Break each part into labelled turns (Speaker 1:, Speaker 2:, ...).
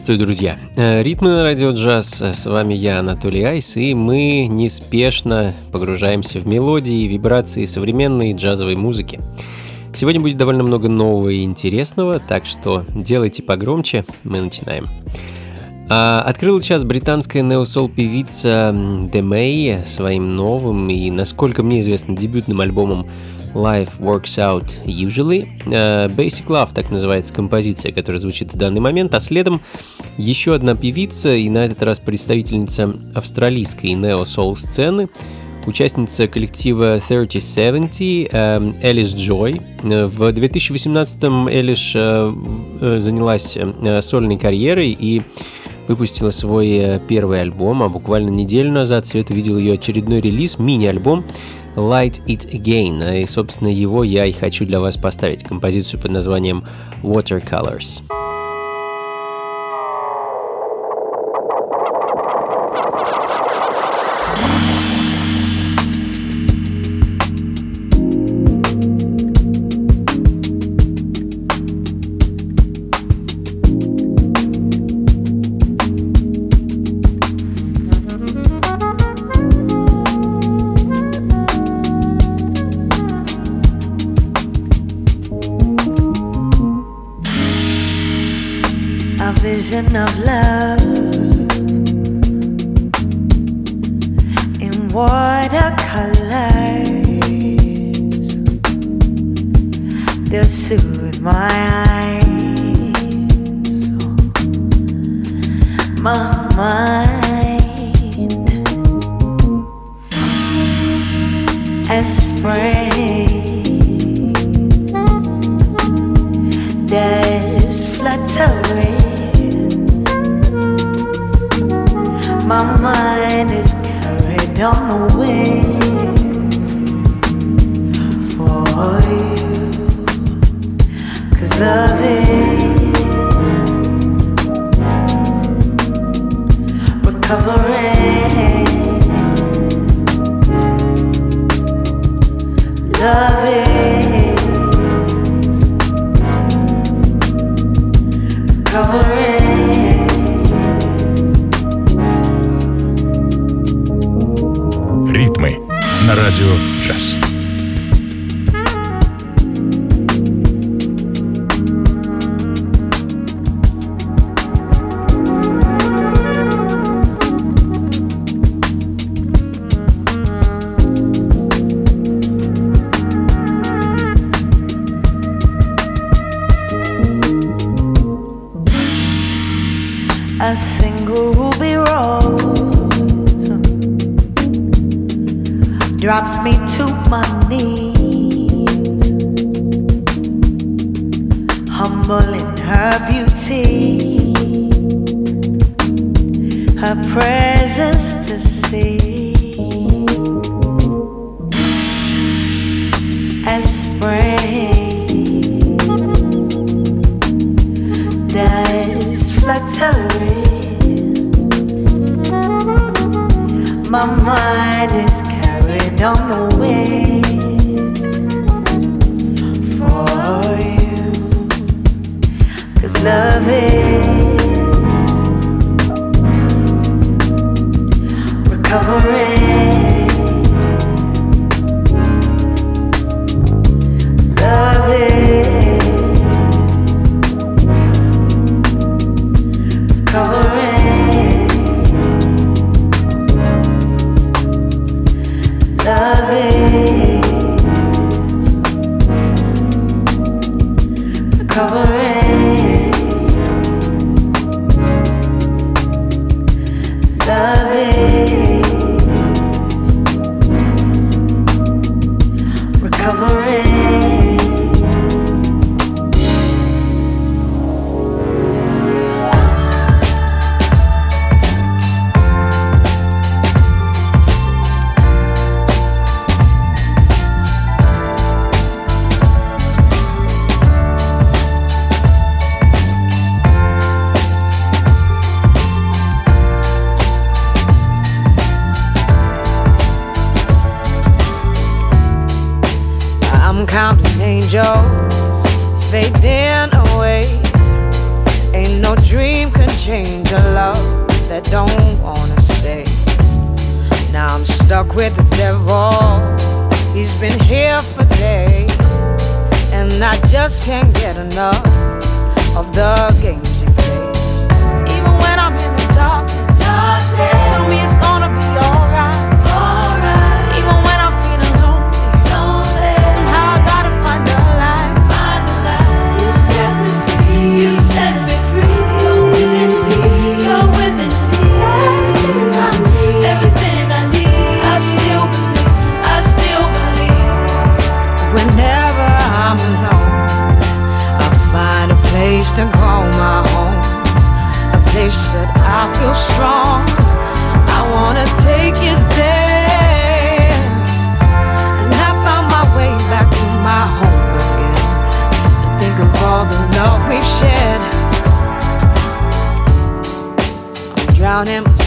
Speaker 1: Приветствую, друзья! Э, ритмы на радио джаз. С вами я, Анатолий Айс, и мы неспешно погружаемся в мелодии вибрации современной джазовой музыки. Сегодня будет довольно много нового и интересного, так что делайте погромче, мы начинаем. А, открыла сейчас британская неосол певица Демей своим новым и, насколько мне известно, дебютным альбомом Life Works Out Usually. Uh, Basic Love, так называется композиция, которая звучит в данный момент, а следом еще одна певица, и на этот раз представительница австралийской нео-сол сцены, участница коллектива 3070 э, Элис Джой. В 2018-м Элиш э, э, занялась сольной карьерой и выпустила свой первый альбом, а буквально неделю назад Свет увидел ее очередной релиз, мини-альбом Light It Again. И, собственно, его я и хочу для вас поставить. Композицию под названием Watercolors.
Speaker 2: vision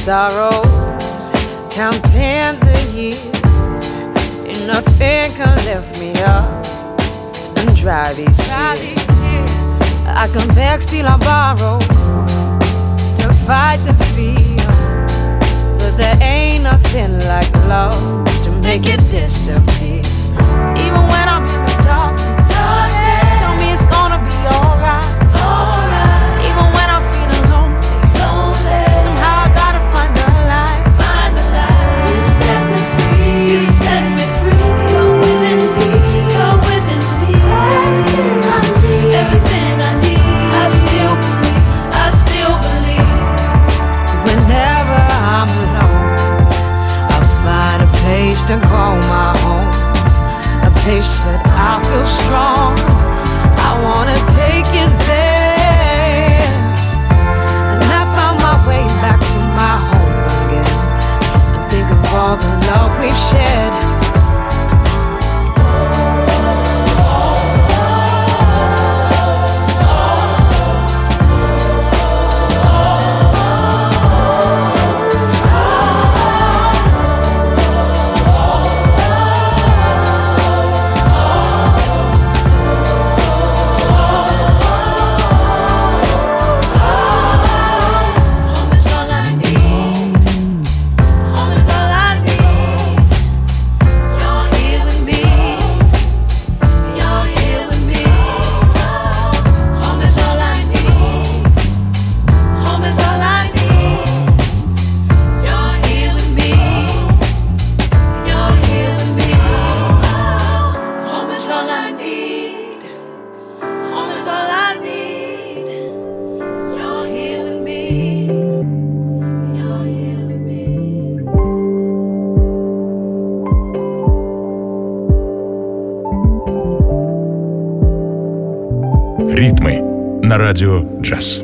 Speaker 3: sorrows, counting the years, and nothing can lift me up and dry these tears. I come back, still I borrow to fight the fear, but there ain't nothing like love to make it disappear.
Speaker 4: They радио «Джаз».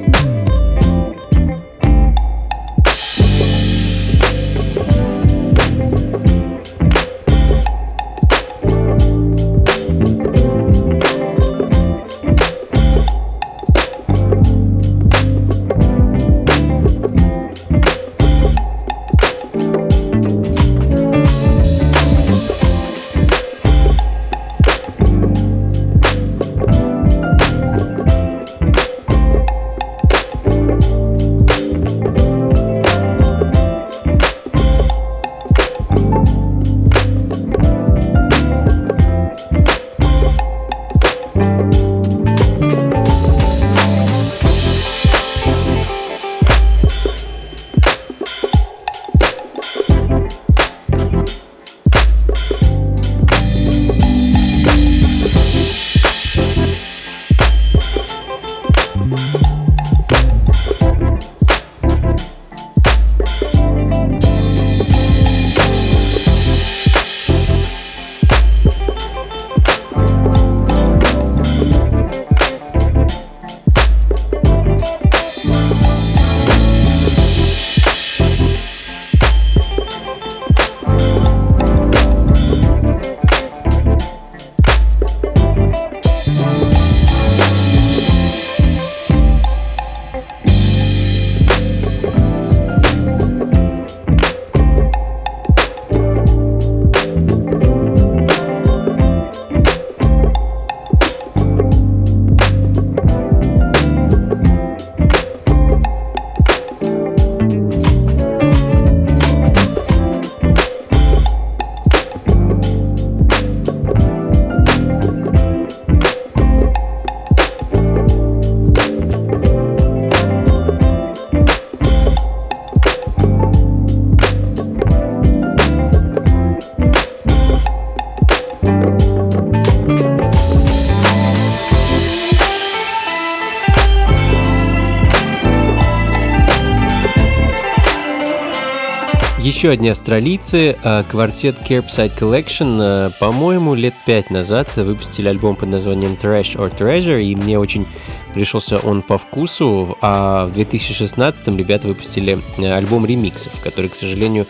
Speaker 1: Еще одни австралийцы, э, квартет Curbside Collection, э, по-моему, лет пять назад выпустили альбом под названием Trash or Treasure, и мне очень пришелся он по вкусу, а в 2016 ребята выпустили альбом ремиксов, который, к сожалению,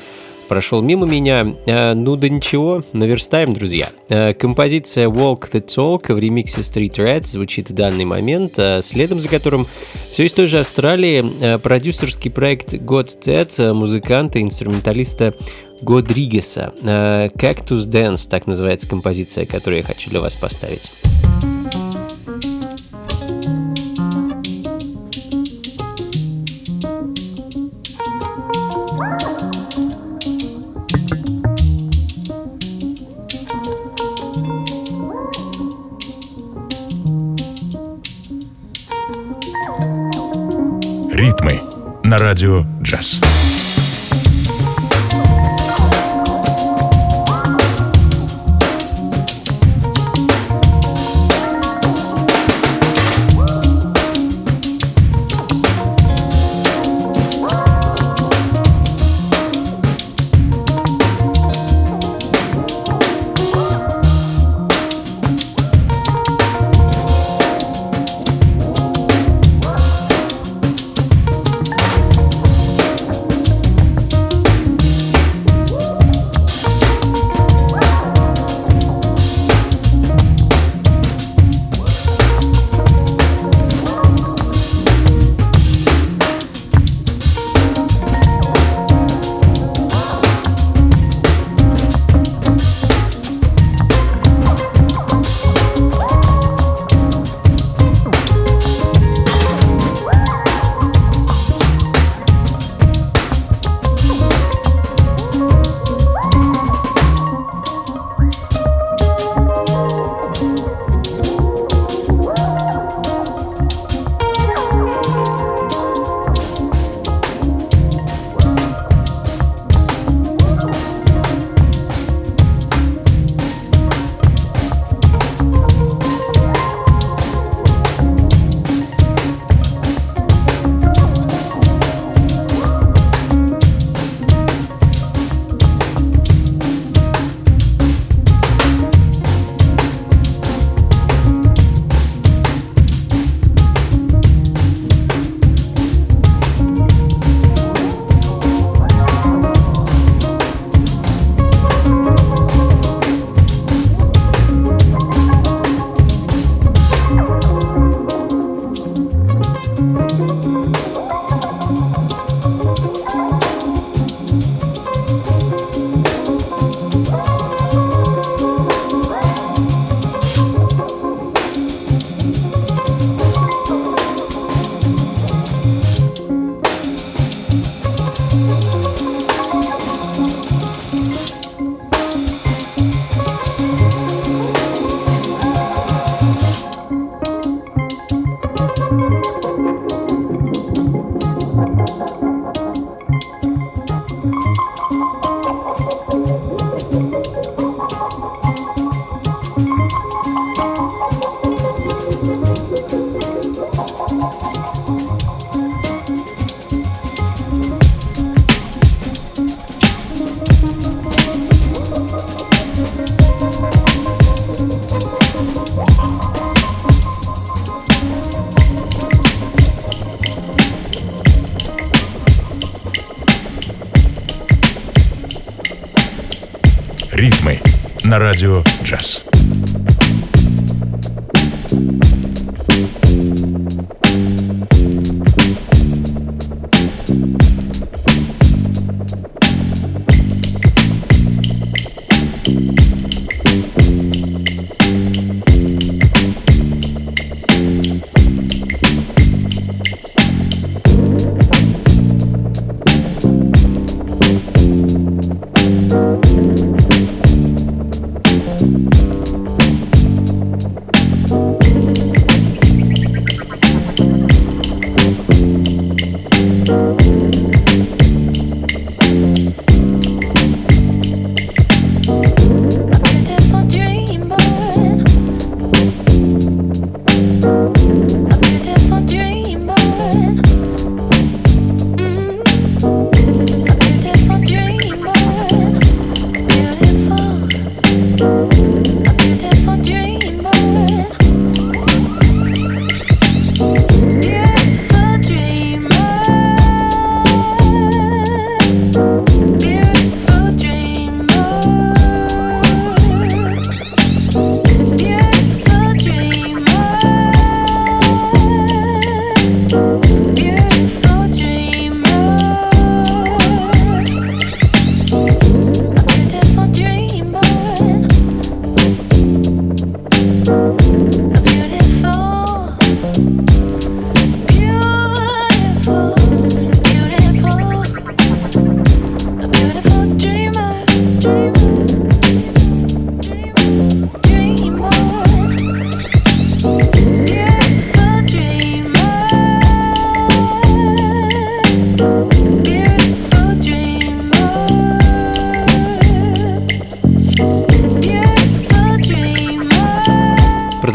Speaker 1: прошел мимо меня. Э, ну да ничего, наверстаем, друзья. Э, композиция Walk the Talk в ремиксе Street Rats звучит в данный момент, э, следом за которым все из той же Австралии продюсерский проект God Ted музыканта и инструменталиста Годригеса. Cactus Dance, так называется композиция, которую я хочу для вас поставить.
Speaker 5: На радио «Джаз». На радио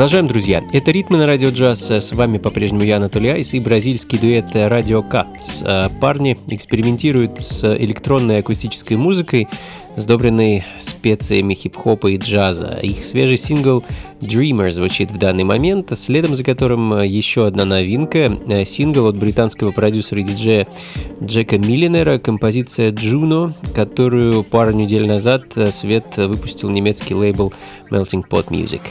Speaker 1: Продолжаем, друзья. Это «Ритмы на радио джаз». С вами по-прежнему я, Анатолий Айс, и бразильский дуэт «Радио Катс». Парни экспериментируют с электронной акустической музыкой, сдобренной специями хип-хопа и джаза. Их свежий сингл «Dreamer» звучит в данный момент, следом за которым еще одна новинка. Сингл от британского продюсера и диджея Джека Миллинера, композиция «Juno», которую пару недель назад Свет выпустил немецкий лейбл Melting Pot Music.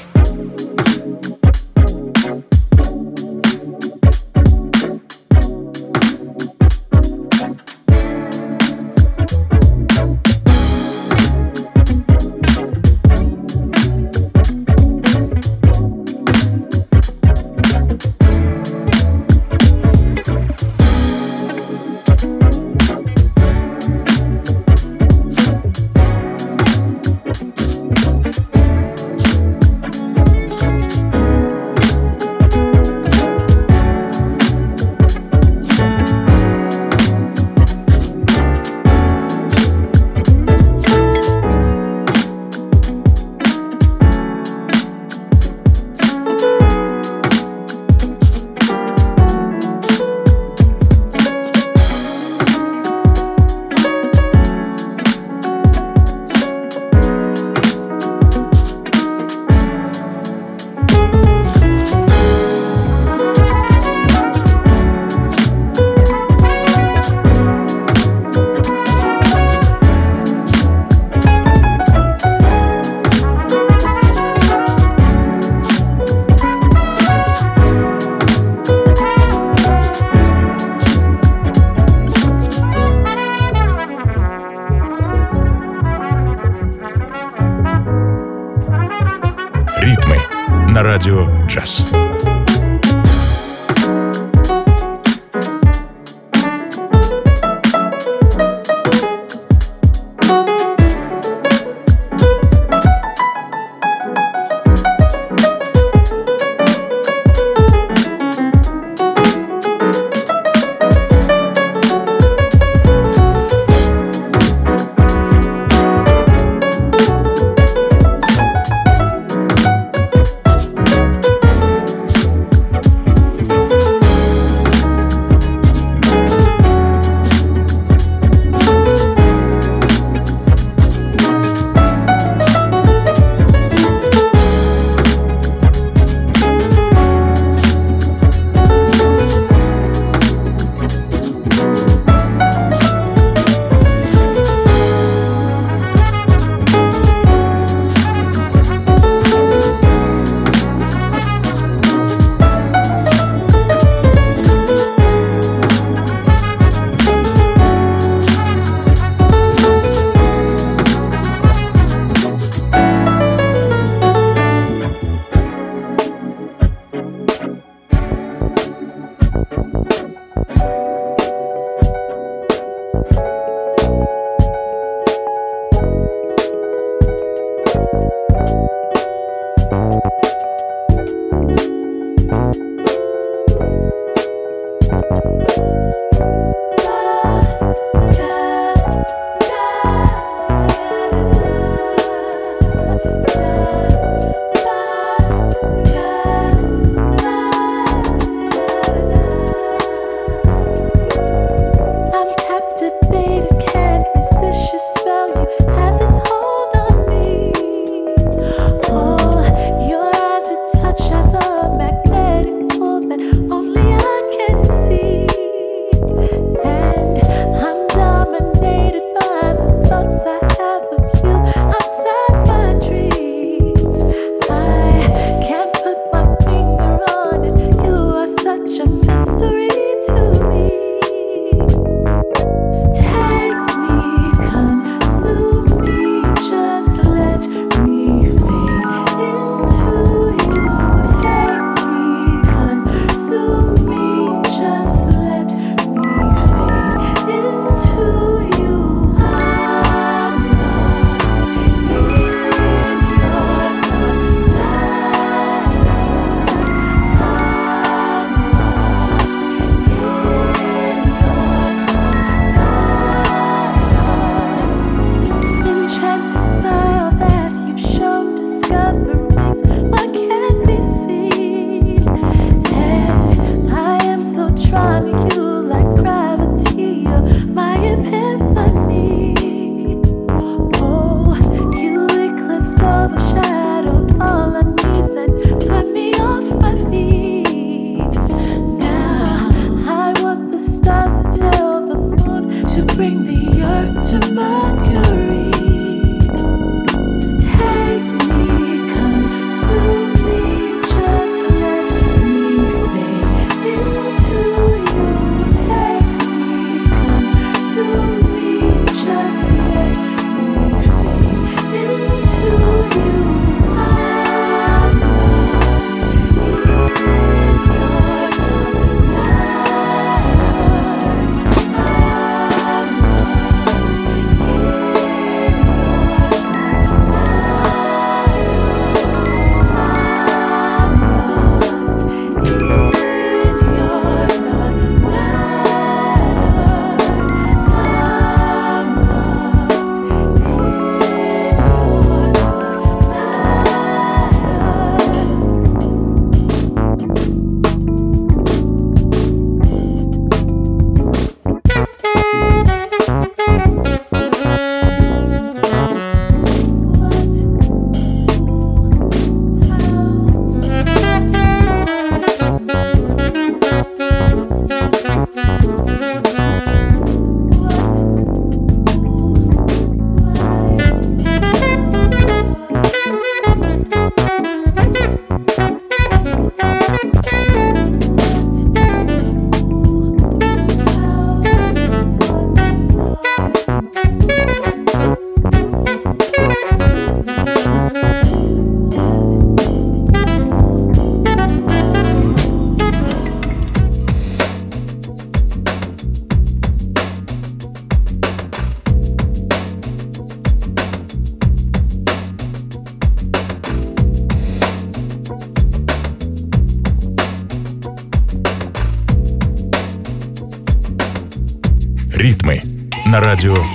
Speaker 5: На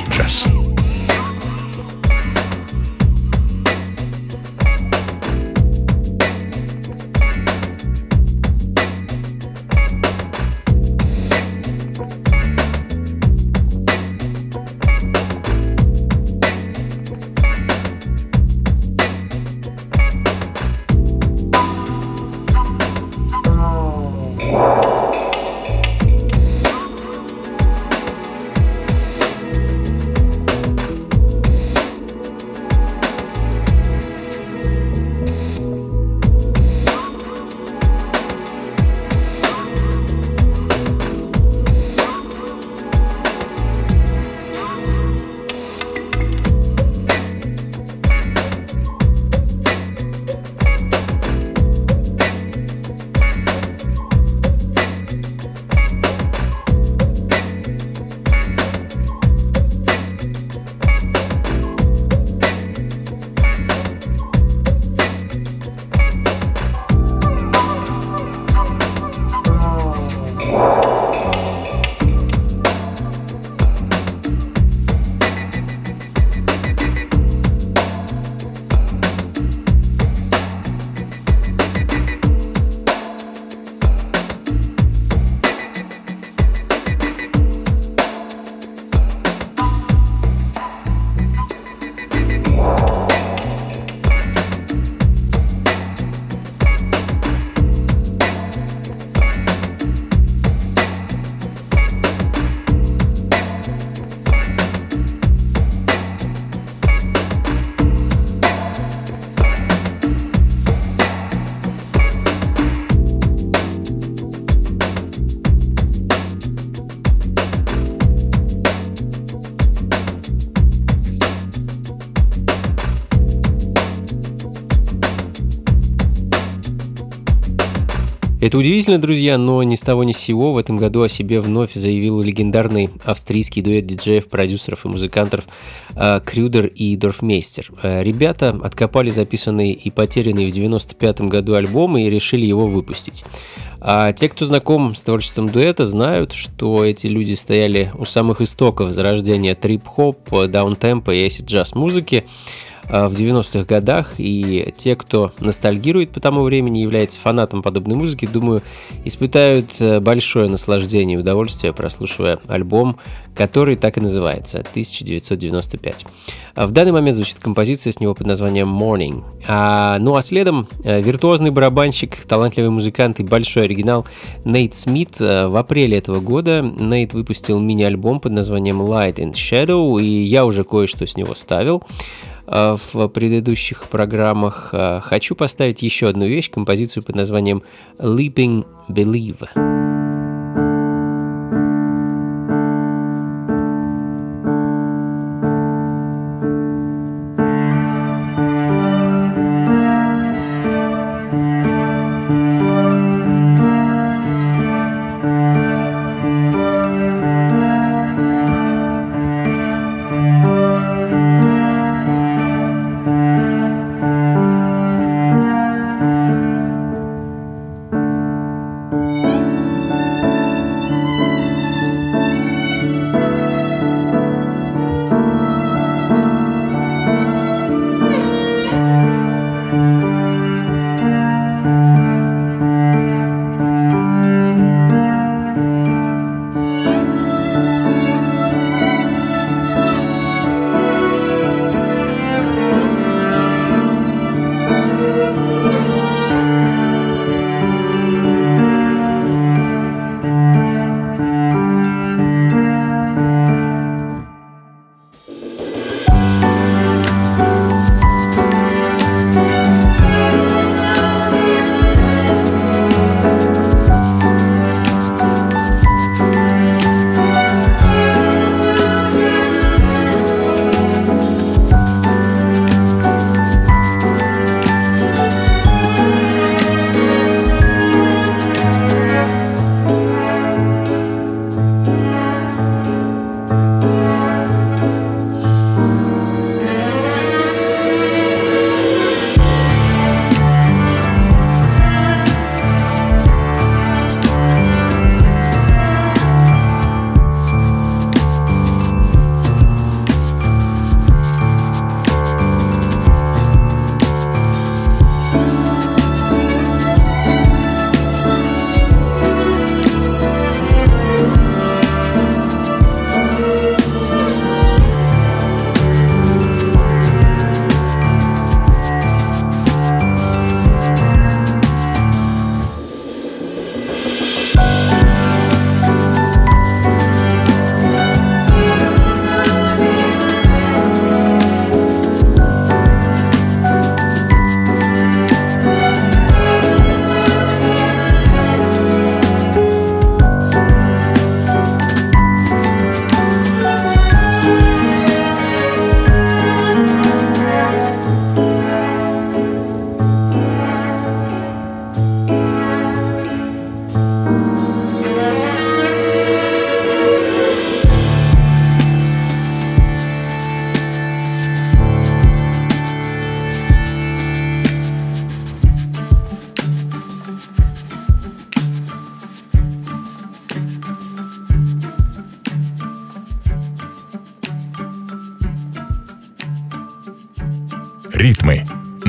Speaker 1: Это удивительно, друзья, но ни с того ни с сего в этом году о себе вновь заявил легендарный австрийский дуэт диджеев, продюсеров и музыкантов э, Крюдер и Дорфмейстер. Э, ребята откопали записанный и потерянный в 95 году альбом и решили его выпустить. А те, кто знаком с творчеством дуэта, знают, что эти люди стояли у самых истоков зарождения трип-хоп, даунтемпа и acid-джаз музыки. Э, в 90-х годах, и те, кто ностальгирует по тому времени, является фанатом подобной музыки, думаю, испытают э, большое наслаждение и удовольствие, прослушивая альбом, который так и называется 1995. А в данный момент звучит композиция с него под названием Morning. А, ну а следом э, виртуозный барабанщик, талантливый музыкант и большой оригинал Нейт Смит. В апреле этого года Нейт выпустил мини-альбом под названием Light and Shadow, и я уже кое-что с него ставил. Э, в предыдущих программах. Э, хочу поставить еще одну вещь, композицию под названием Leaping Believe.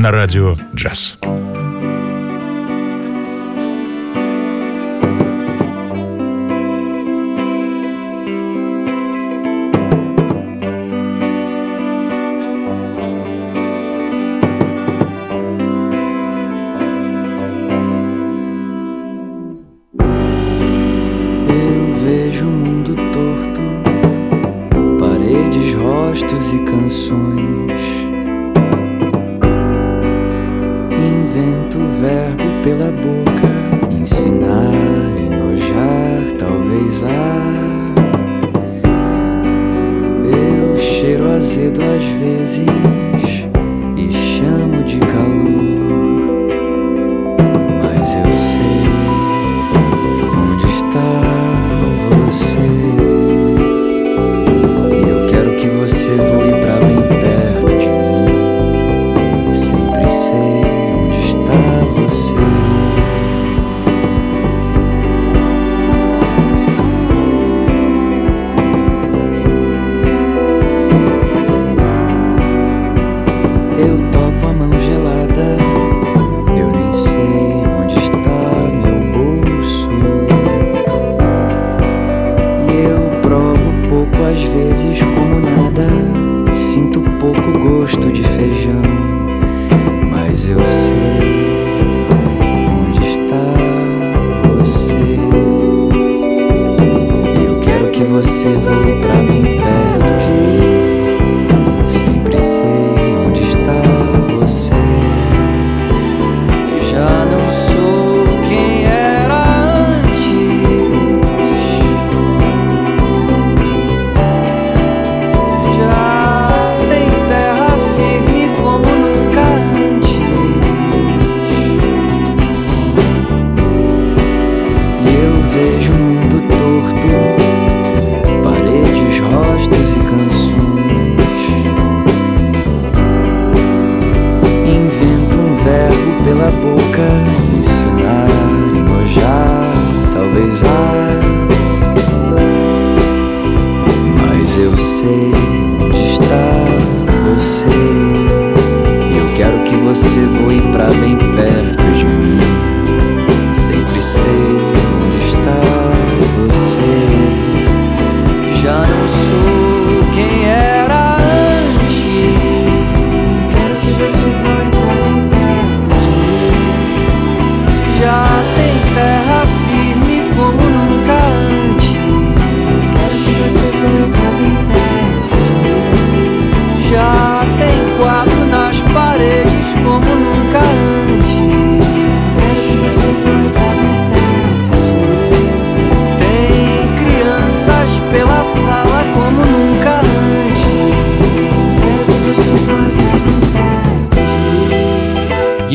Speaker 5: На радио «Джаз».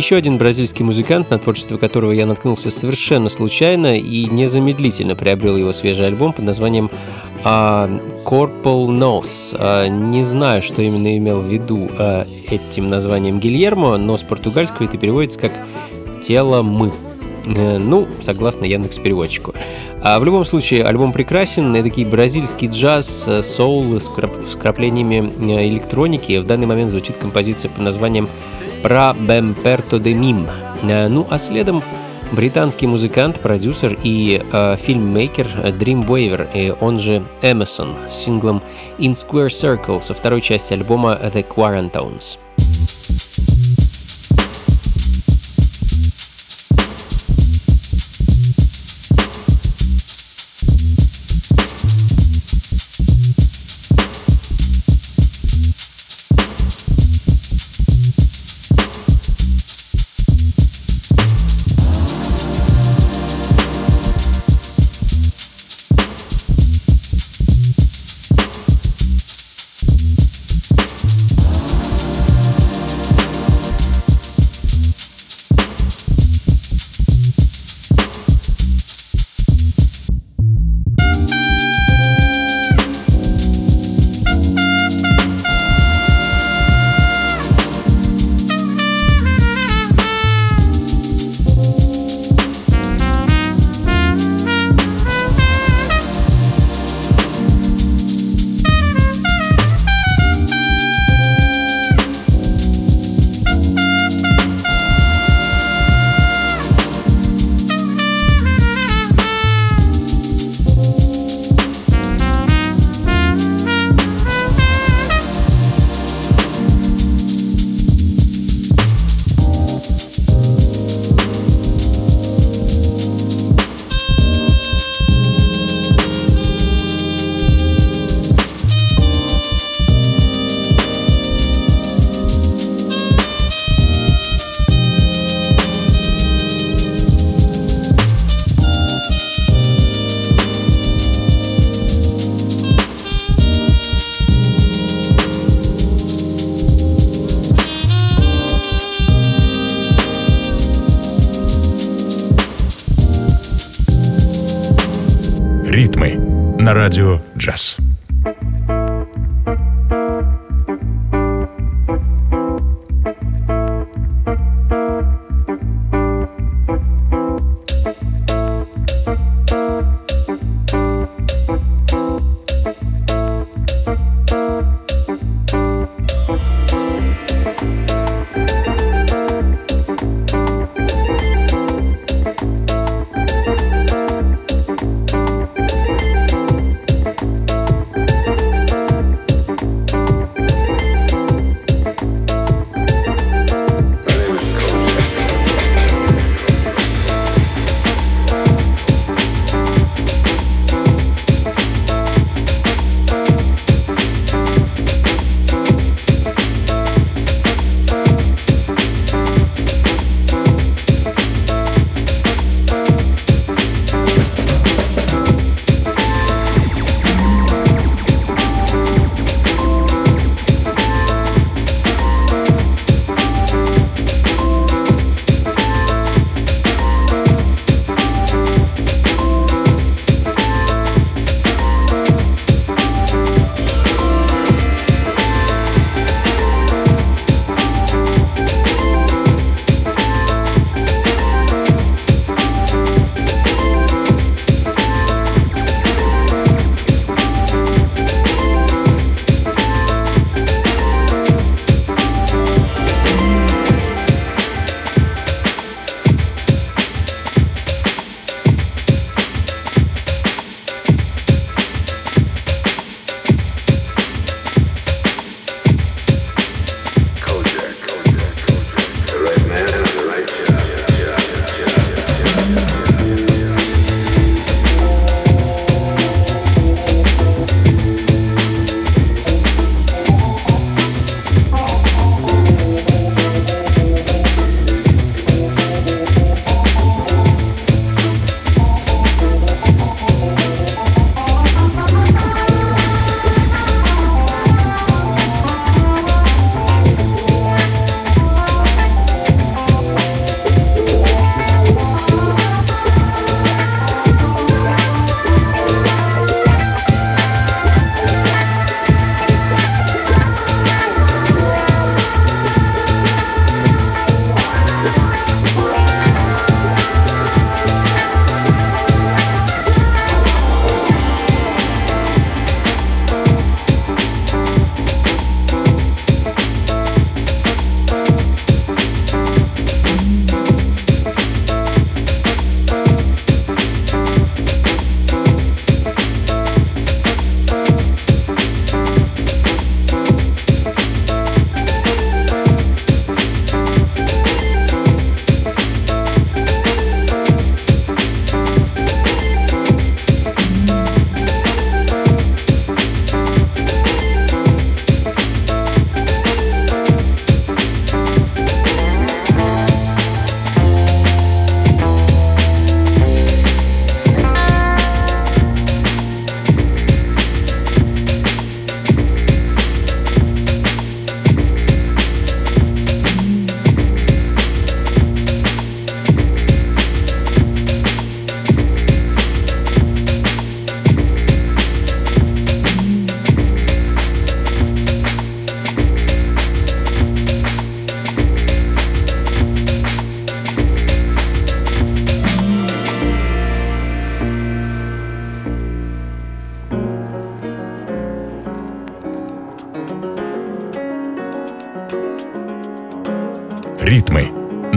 Speaker 1: Еще один бразильский музыкант, на творчество которого я наткнулся совершенно случайно и незамедлительно приобрел его свежий альбом под названием uh, Corporal Nose. Uh, не знаю, что именно имел в виду uh, этим названием Гильермо, но с португальского это переводится как «тело мы». Uh, ну, согласно Яндекс переводчику. А в любом случае, альбом прекрасен, это такой бразильский джаз, соул с вкраплениями электроники. В данный момент звучит композиция под названием про Бемперто де Мим. Э, ну а следом британский музыкант, продюсер и э, фильммейкер Dream Waver, и он же Эмерсон, с синглом In Square Circle со второй части альбома The Quarantones.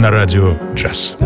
Speaker 6: На радио джаз.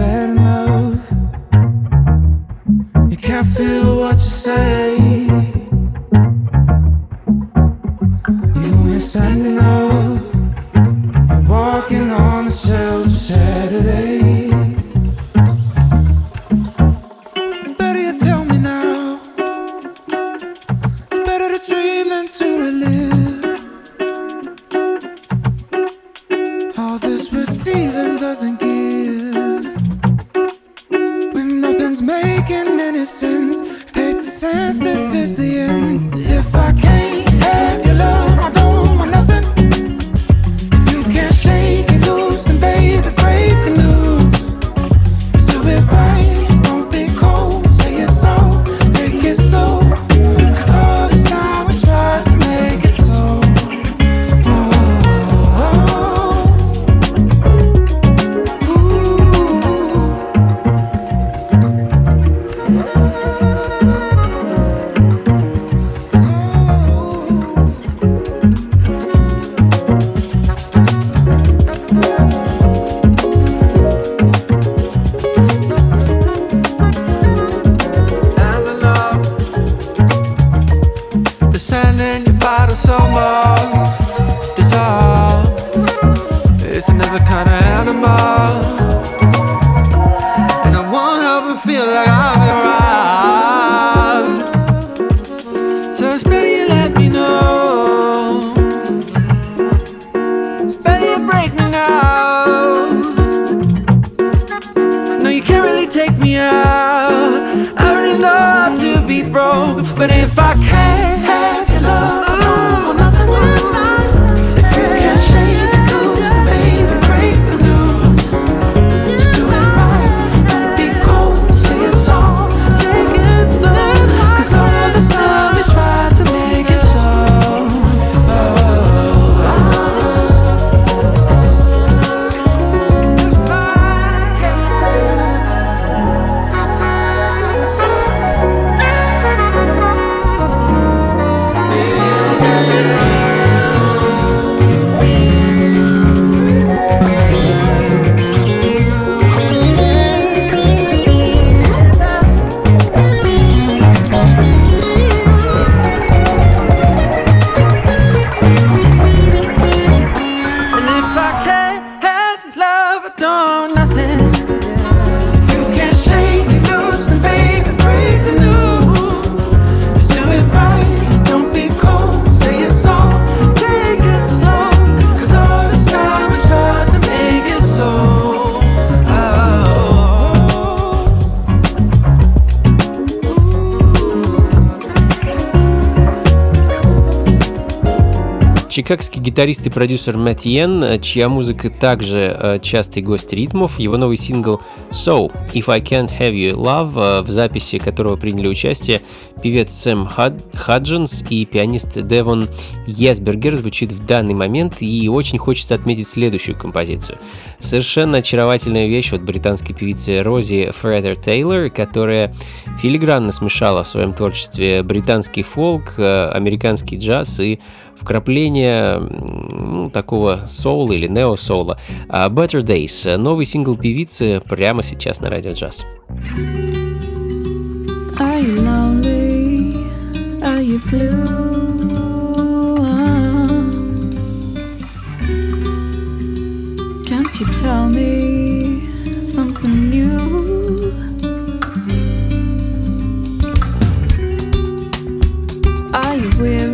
Speaker 1: Чикагский гитарист и продюсер э, чья музыка также частый гость ритмов, его новый сингл So, If I Can't Have You Love, в записи которого приняли участие певец Сэм Хад- Хаджинс и пианист Девон Есбергер, звучит в данный момент, и очень хочется отметить следующую композицию. Совершенно очаровательная вещь от британской певицы Рози Фредер Тейлор, которая филигранно смешала в своем творчестве британский фолк, э, американский джаз и вкрапление ну, такого соула или нео-соула. А Better Days, новый сингл певицы прямо сейчас на радио джаз.
Speaker 3: You lonely? Are you blue? Can't you tell me something new? Are you weary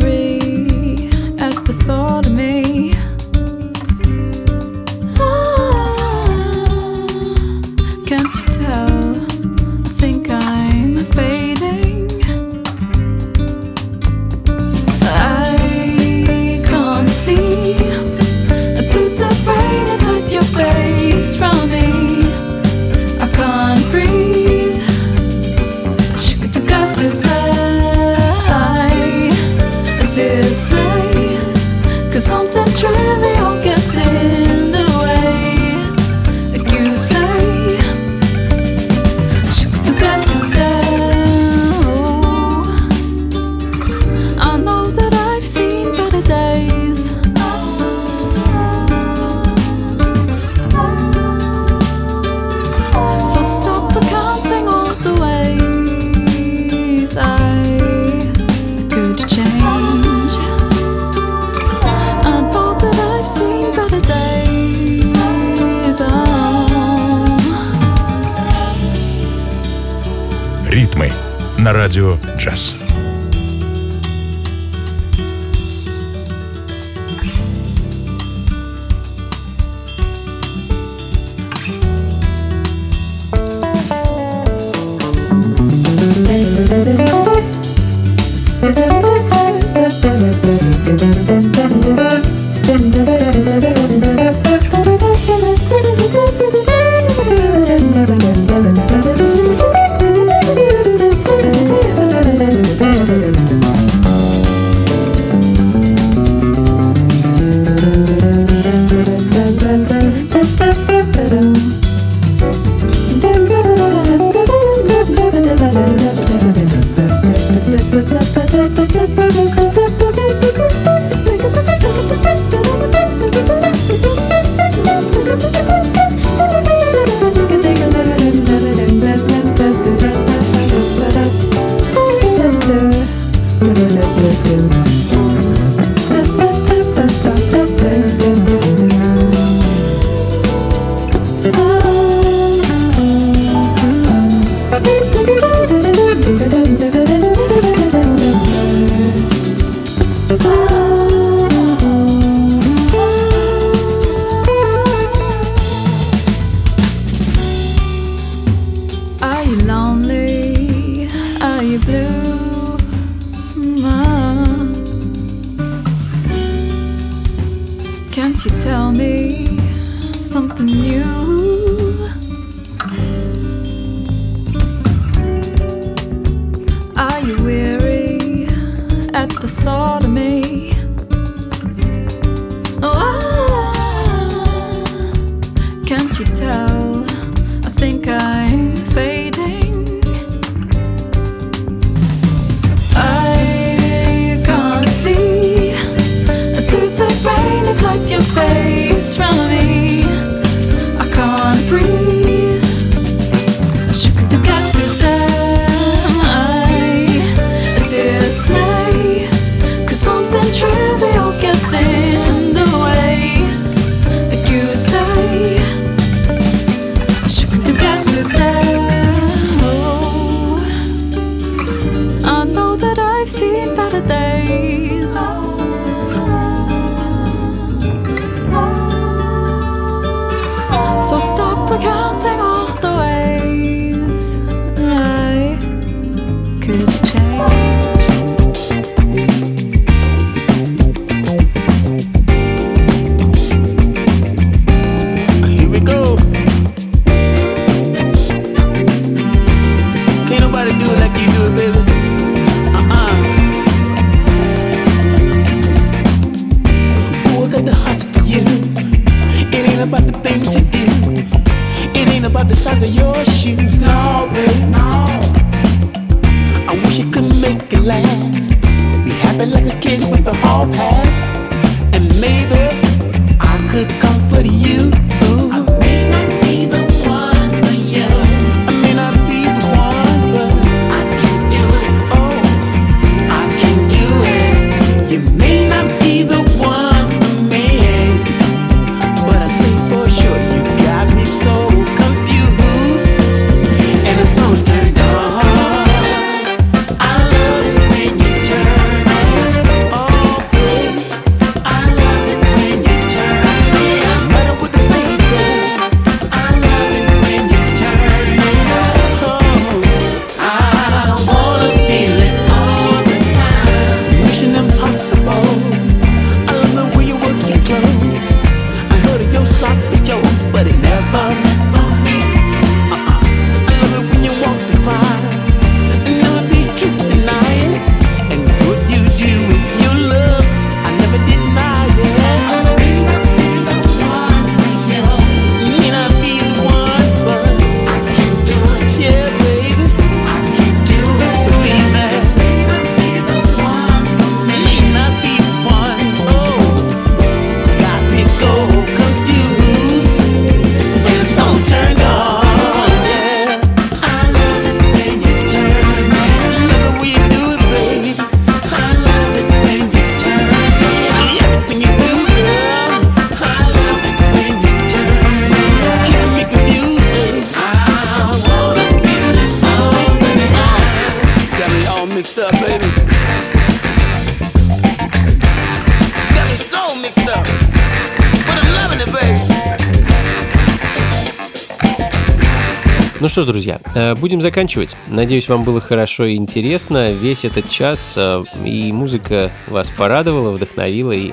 Speaker 1: что ж, друзья, э, будем заканчивать. Надеюсь, вам было хорошо и интересно. Весь этот час э, и музыка вас порадовала, вдохновила и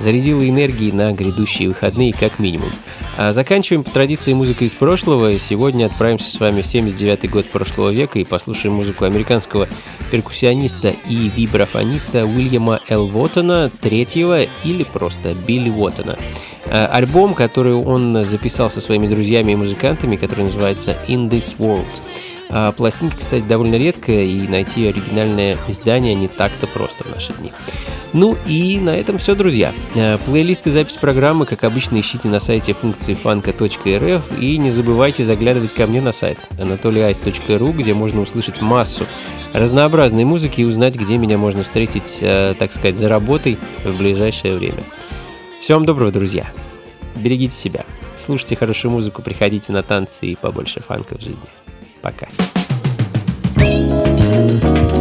Speaker 1: зарядила энергией на грядущие выходные как минимум. А, заканчиваем по традиции музыкой из прошлого. Сегодня отправимся с вами в 79 год прошлого века и послушаем музыку американского перкуссиониста и вибрафониста Уильяма Л. Уоттона, третьего или просто Билли Уоттона. А, альбом, который он записал со своими друзьями и музыкантами, который называется «In This World». А пластинка, кстати, довольно редкая, и найти оригинальное издание не так-то просто в наши дни. Ну и на этом все, друзья. Э, Плейлист и запись программы, как обычно, ищите на сайте функции фанка.рф и не забывайте заглядывать ко мне на сайт anatolyice.ru, где можно услышать массу разнообразной музыки и узнать, где меня можно встретить, э, так сказать, за работой в ближайшее время. Всем доброго, друзья. Берегите себя. Слушайте хорошую музыку, приходите на танцы и побольше фанков в жизни. Пока.
Speaker 7: thank you